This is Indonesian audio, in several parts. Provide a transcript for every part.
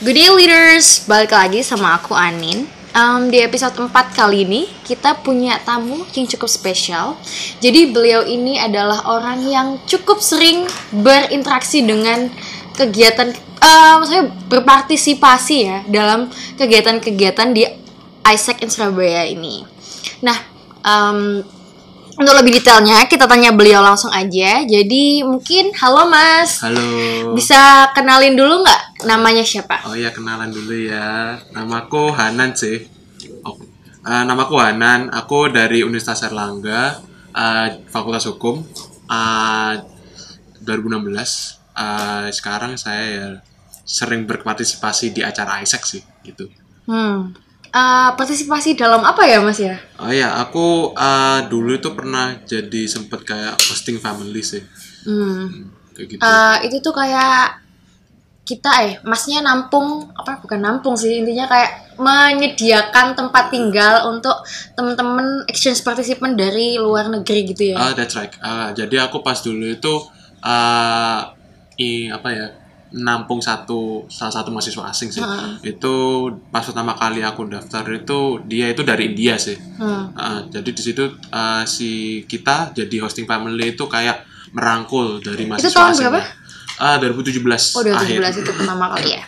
Good day leaders, balik lagi sama aku Anin. Em, Di episode 4 kali ini kita punya tamu yang cukup spesial. Jadi beliau ini adalah orang yang cukup sering berinteraksi dengan kegiatan eh, Maksudnya berpartisipasi ya dalam kegiatan-kegiatan di Isaac in Surabaya ini. Nah, em, untuk lebih detailnya kita tanya beliau langsung aja Jadi mungkin, halo mas Halo. Bisa kenalin dulu nggak namanya siapa? Oh ya kenalan dulu ya. Namaku Hanan sih. Oh, eh, namaku Hanan. Aku dari Universitas Erlangga, eh, Fakultas Hukum. eh, 2016. Eh, sekarang saya ya sering berpartisipasi di acara Isaac sih, gitu. Hmm. Eh, partisipasi dalam apa ya mas ya? Oh ya, aku eh, dulu itu pernah jadi sempet kayak hosting family sih, Hmm. kayak gitu. Eh, itu tuh kayak kita eh masnya nampung apa bukan nampung sih intinya kayak menyediakan tempat tinggal untuk temen-temen exchange participant dari luar negeri gitu ya. Ah, that's right. Ah, jadi aku pas dulu itu ah i apa ya nampung satu salah satu mahasiswa asing sih. Heeh. Itu pas pertama kali aku daftar itu dia itu dari India sih. Hmm. Ah, jadi di situ ah, si kita jadi hosting family itu kayak merangkul dari mahasiswa tahun asing. berapa? Ah, 2017. Oh 2017 akhir. itu pertama kali ya.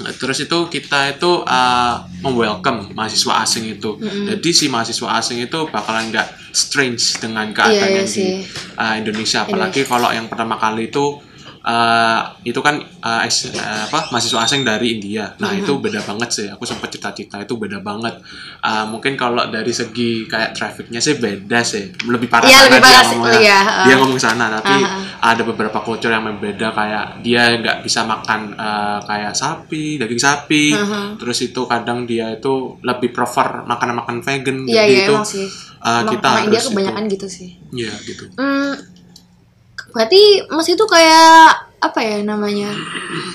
Nah, Terus itu kita itu uh, mem-welcome mahasiswa asing itu. Jadi si mahasiswa asing itu bakalan nggak strange dengan keadaan Iya, iya yang sih. di uh, Indonesia. Apalagi kalau yang pertama kali itu uh, itu kan uh, ex- uh, apa mahasiswa asing dari India. Nah itu beda banget sih. Aku sempat cerita-cerita itu beda banget. Uh, mungkin kalau dari segi kayak trafficnya sih beda sih. Lebih parah sana lebih dia parah sih. ngomongnya. Iya, uh. Dia ngomong sana tapi Uh, uh. ada beberapa culture yang berbeda kayak dia nggak bisa makan uh, kayak sapi daging sapi Uh-huh. terus itu kadang dia itu lebih prefer makanan-makanan vegan Iya jadi iya itu sih. uh, kita harus India itu kebanyakan gitu sih. Iya gitu Hmm, berarti mas itu kayak apa ya namanya?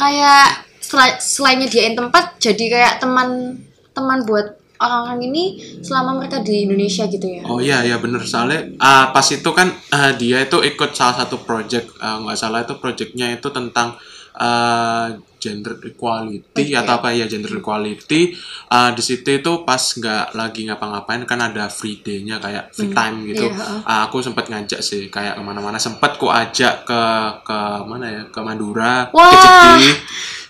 Kayak sel- selain nyediain tempat, jadi kayak teman teman buat orang-orang ini selama mereka di Indonesia gitu ya? oh iya iya bener soalnya uh, pas itu kan uh, dia itu ikut salah satu project uh, nggak salah itu projectnya itu tentang uh, gender equality Oke. atau apa ya gender equality uh, di situ itu pas nggak lagi ngapa-ngapain kan ada free day-nya kayak free time gitu iya, heeh. Uh, aku sempat ngajak sih kayak ke mana-mana sempat ku ajak ke ke mana ya ke Madura Wah. ke Cedi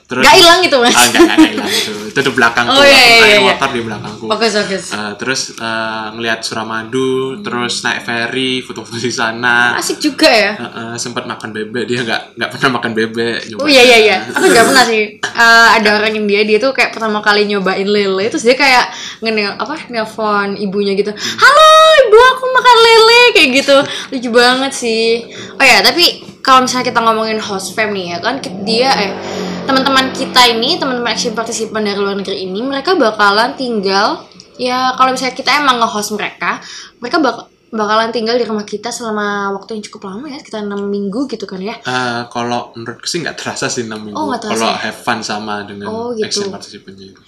terus Gak hilang gitu mas? ah enggak enggak enggak hilang itu itu di belakangku Oh, iya, aku iya, naik iya. motor di belakangku Bagus bagus. Uh, terus uh, ngelihat Suramadu terus naik ferry foto-foto di sana Asik juga ya. Uh, uh, sempat makan bebek dia nggak nggak pernah makan bebek. Oh iya iya iya, aku nggak pernah sih. Eh, ada orang India dia tuh kayak pertama kali nyobain lele, terus dia kayak ngenel apa nelfon ibunya gitu. Halo ibu aku makan lele kayak gitu, lucu banget sih. Oh ya tapi kalau misalnya kita ngomongin host fam nih ya kan dia eh teman-teman kita ini teman-teman action partisipan dari luar negeri ini mereka bakalan tinggal ya kalau misalnya kita emang nge-host mereka, mereka bak bakalan tinggal di rumah kita selama waktu yang cukup lama ya sekitar enam minggu gitu kan ya. Uh, kalau menurutku sih nggak terasa sih 6 minggu. Oh, kalau ya? have fun sama dengan Oh, gitu. action partisipannya itu.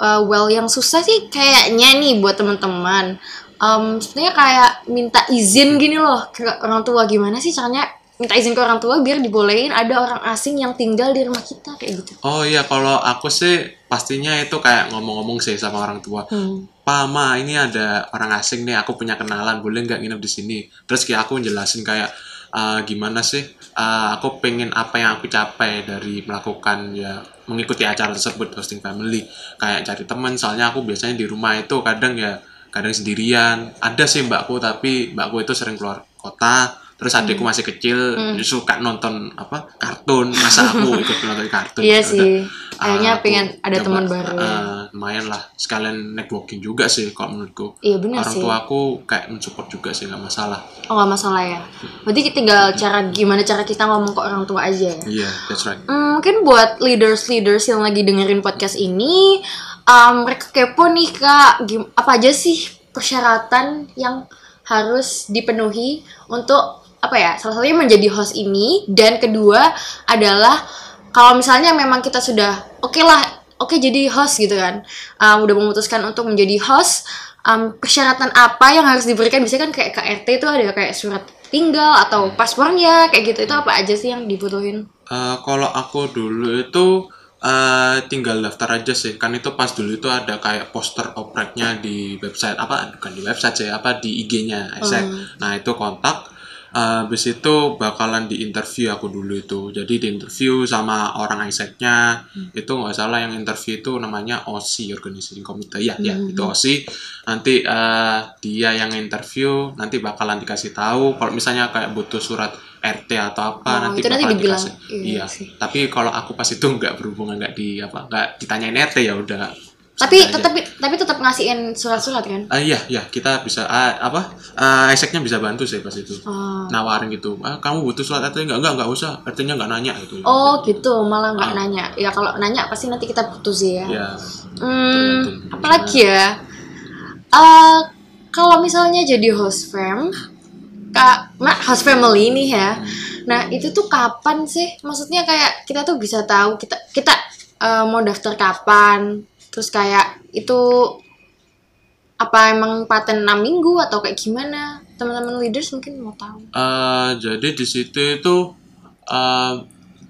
Uh, well yang susah sih kayaknya nih buat teman-teman um, sebenarnya kayak minta izin gini loh ke orang tua gimana sih caranya minta izin ke orang tua biar dibolehin ada orang asing yang tinggal di rumah kita kayak gitu Oh iya, kalau aku sih pastinya itu kayak ngomong-ngomong sih sama orang tua. hmm. Pak, Ma, ini ada orang asing nih, aku punya kenalan, boleh nggak nginep di sini? Terus kayak aku jelasin kayak "Ah, gimana sih, Ah, aku pengen apa yang aku capai dari melakukan ya mengikuti acara tersebut hosting family, kayak cari teman. Soalnya aku biasanya di rumah itu kadang ya kadang sendirian. Ada sih mbakku, tapi mbakku itu sering keluar kota. Terus adikku Hmm. masih kecil, suka nonton apa kartun, masa aku ikut nonton kartun. iya Ya udah. sih kayaknya Ah, aku pengen ada teman baru. Eh, lumayan lah. Sekalian networking juga sih kalau menurutku. Iya benar orang sih. tua aku kayak mensupport juga sih nggak masalah. Oh nggak masalah ya. Berarti tinggal cara gimana cara kita ngomong ke orang tua aja ya? Iya that's right. Hmm, mungkin buat leaders-leaders yang lagi dengerin podcast ini, um, mereka kepo nih kak, gim- apa aja sih persyaratan yang harus dipenuhi untuk apa ya? Salah satunya menjadi host ini, dan kedua adalah kalau misalnya memang kita sudah oke lah, oke jadi host gitu kan, um, udah memutuskan untuk menjadi host, um, persyaratan apa yang harus diberikan? Biasanya kan kayak KRT itu ada kayak surat tinggal atau paspornya kayak gitu. Itu apa aja sih yang dibutuhin? Eh, kalau aku dulu itu eh, tinggal daftar aja sih. Kan itu pas dulu itu ada kayak poster opreknya di website apa? Bukan di website sih apa? Di IG-nya Isaac nah itu kontak Eh, habis itu bakalan di interview aku dulu itu. Jadi di interview sama orang Isaac-nya itu nggak salah yang interview itu namanya OSI Organizing Committee ya ya itu OSI. Nanti eh, dia yang interview nanti bakalan dikasih tahu. Kalau misalnya kayak butuh surat RT atau apa Oh, nanti itu nanti bakalan dibilang. dikasih. Iya iya. sih. tapi kalau aku pas itu nggak berhubungan nggak di apa nggak ditanyain RT ya udah Tapi tetap tapi tetap ngasihin surat-surat kan? Ah, iya iya kita bisa ah, apa ah, Isaac-nya bisa bantu sih pas itu Oh. nawarin gitu ah, kamu butuh surat RT nggak nggak nggak usah RT-nya nggak nanya gitu Oh gitu, malah nggak Ah. nanya. Ya kalau nanya pasti nanti kita putus ya. ya Hmm, tergantung apalagi ya? Eh, kalau misalnya jadi host fam, kak, ma, host family nih ya. Nah itu tuh kapan sih? Maksudnya kayak kita tuh bisa tahu kita kita eh, mau daftar kapan? Terus kayak itu apa emang paten 6 minggu atau kayak gimana? Teman-teman leaders mungkin mau tahu. Eh, jadi di situ itu eh,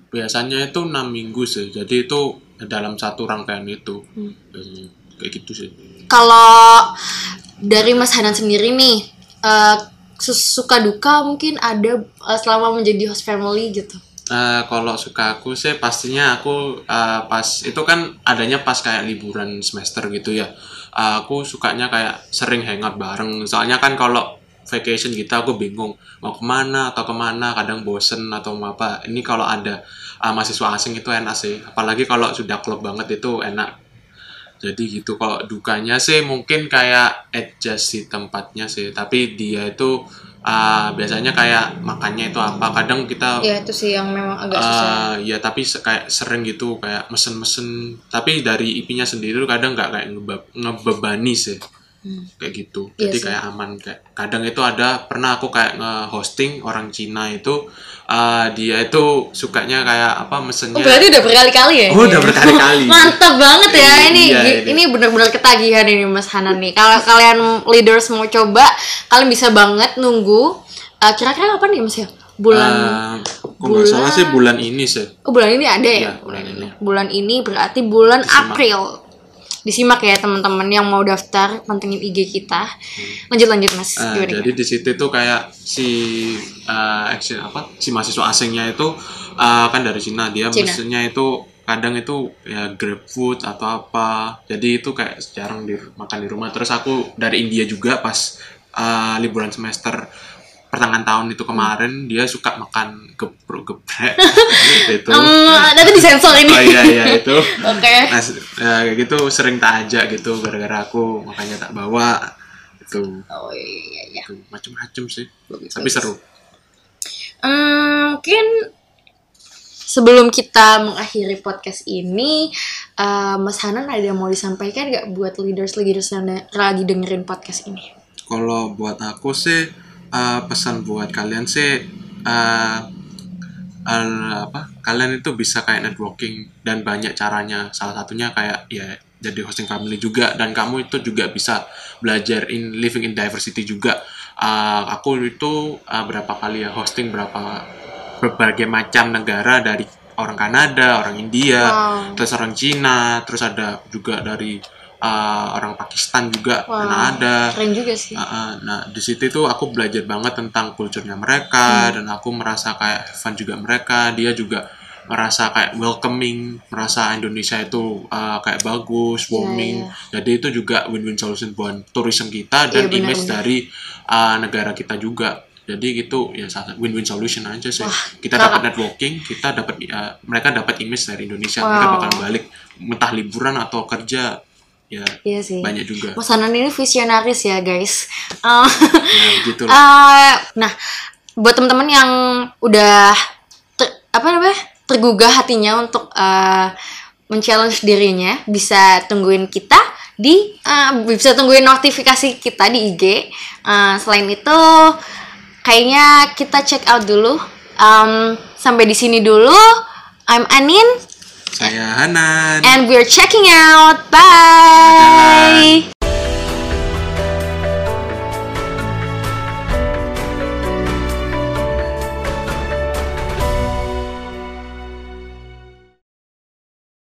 biasanya itu enam minggu sih jadi itu dalam satu rangkaian itu Hmm. biasanya kayak gitu sih Kalau dari Mas Hanan sendiri nih, eh, sus- suka duka mungkin ada eh, selama menjadi host family gitu. Eh, kalau suka aku sih pastinya aku eh, pas itu kan adanya pas kayak liburan semester gitu ya. Eh, aku sukanya kayak sering hangout bareng. Soalnya kan kalau vacation kita aku bingung mau ke mana atau ke mana kadang bosen atau mau apa. Ini kalau ada eh, mahasiswa asing itu enak sih. Apalagi kalau sudah klub banget itu enak. Jadi gitu kalau dukanya sih mungkin kayak adjust di tempatnya sih. Tapi dia itu eh, biasanya kayak makannya itu apa. Kadang kita Ya itu sih yang memang agak susah. Eh, ya tapi se- kayak sering gitu kayak mesen-mesen tapi dari IP-nya sendiri tuh kadang nggak kayak ngebe- ngebebani sih Hmm. kayak gitu Iya jadi sih. kayak aman kayak kadang itu ada pernah aku kayak nge-hosting orang Cina itu eh, dia itu sukanya kayak apa Oh mesennya berarti udah berkali-kali ya? Oh, udah berkali-kali. Mantap banget ya ini Iya, ini. ini benar-benar ketagihan ini Mas Hanan nih. Kalau kalian leaders mau coba, kalian bisa banget nunggu. eh, kira-kira kapan nih Mas ya? Bulan Eh, kok nggak salah sih bulan ini sih Oh bulan ini ada ya? Iya, bulan ini. Bulan ini berarti bulan. April. Disimak ya teman-teman yang mau daftar pantengin IG kita. Lanjut lanjut Mas. Gimana? jadi di situ tuh kayak si eh, action apa si mahasiswa asingnya itu eh, kan dari Cina dia Cina. mesennya itu kadang itu ya grab food atau apa jadi itu kayak jarang di makan di rumah terus aku dari India juga pas eh, liburan semester pertengahan tahun itu kemarin dia suka makan geprek geprek itu Hmm, nanti disensor ini. oh iya iya itu Oke. nah se- ya, kayak gitu sering tak ajak gitu gara-gara aku makanya tak bawa itu Oh iya iya. gitu. macem-macem sih Bagus, tapi bagus. seru Hmm, mungkin sebelum kita mengakhiri podcast ini, eh, Mas Hanan ada yang mau disampaikan nggak buat leaders leaders yang lagi dengerin podcast ini? kalau buat aku sih eh, pesan buat kalian sih eh, eh, apa kalian itu bisa kayak networking dan banyak caranya salah satunya kayak ya jadi hosting family juga dan kamu itu juga bisa belajar in living in diversity juga Eh, aku itu eh, berapa kali ya hosting berapa berbagai macam negara dari orang Kanada orang India Wow. terus orang Cina terus ada juga dari eh, orang Pakistan juga Wow. pernah ada. Keren juga sih. Uh, uh, nah di situ tuh aku belajar banget tentang kulturnya mereka dan aku merasa kayak fun juga mereka. Dia juga merasa kayak welcoming merasa Indonesia itu uh, kayak bagus Iya, warming. jadi itu juga win-win solution buat tourism kita Iya, dan benar, image dari uh, negara kita juga. Jadi gitu ya win-win solution aja sih. Kita keren. dapat networking kita dapat uh, mereka dapat image dari Indonesia. Mereka Wow. bakal balik entah liburan atau kerja ya Iya sih. banyak juga Mas Hanan ini visionaris ya guys. Eh, ya gitu lah eh, nah, buat teman-teman yang udah ter- apa namanya tergugah hatinya untuk eh, men-challenge dirinya, bisa tungguin kita di eh, bisa tungguin notifikasi kita di IG. Eh, selain itu, kayaknya kita check out dulu. Um, sampai di sini dulu. I'm Anin saya Hanan and we're checking out. Bye.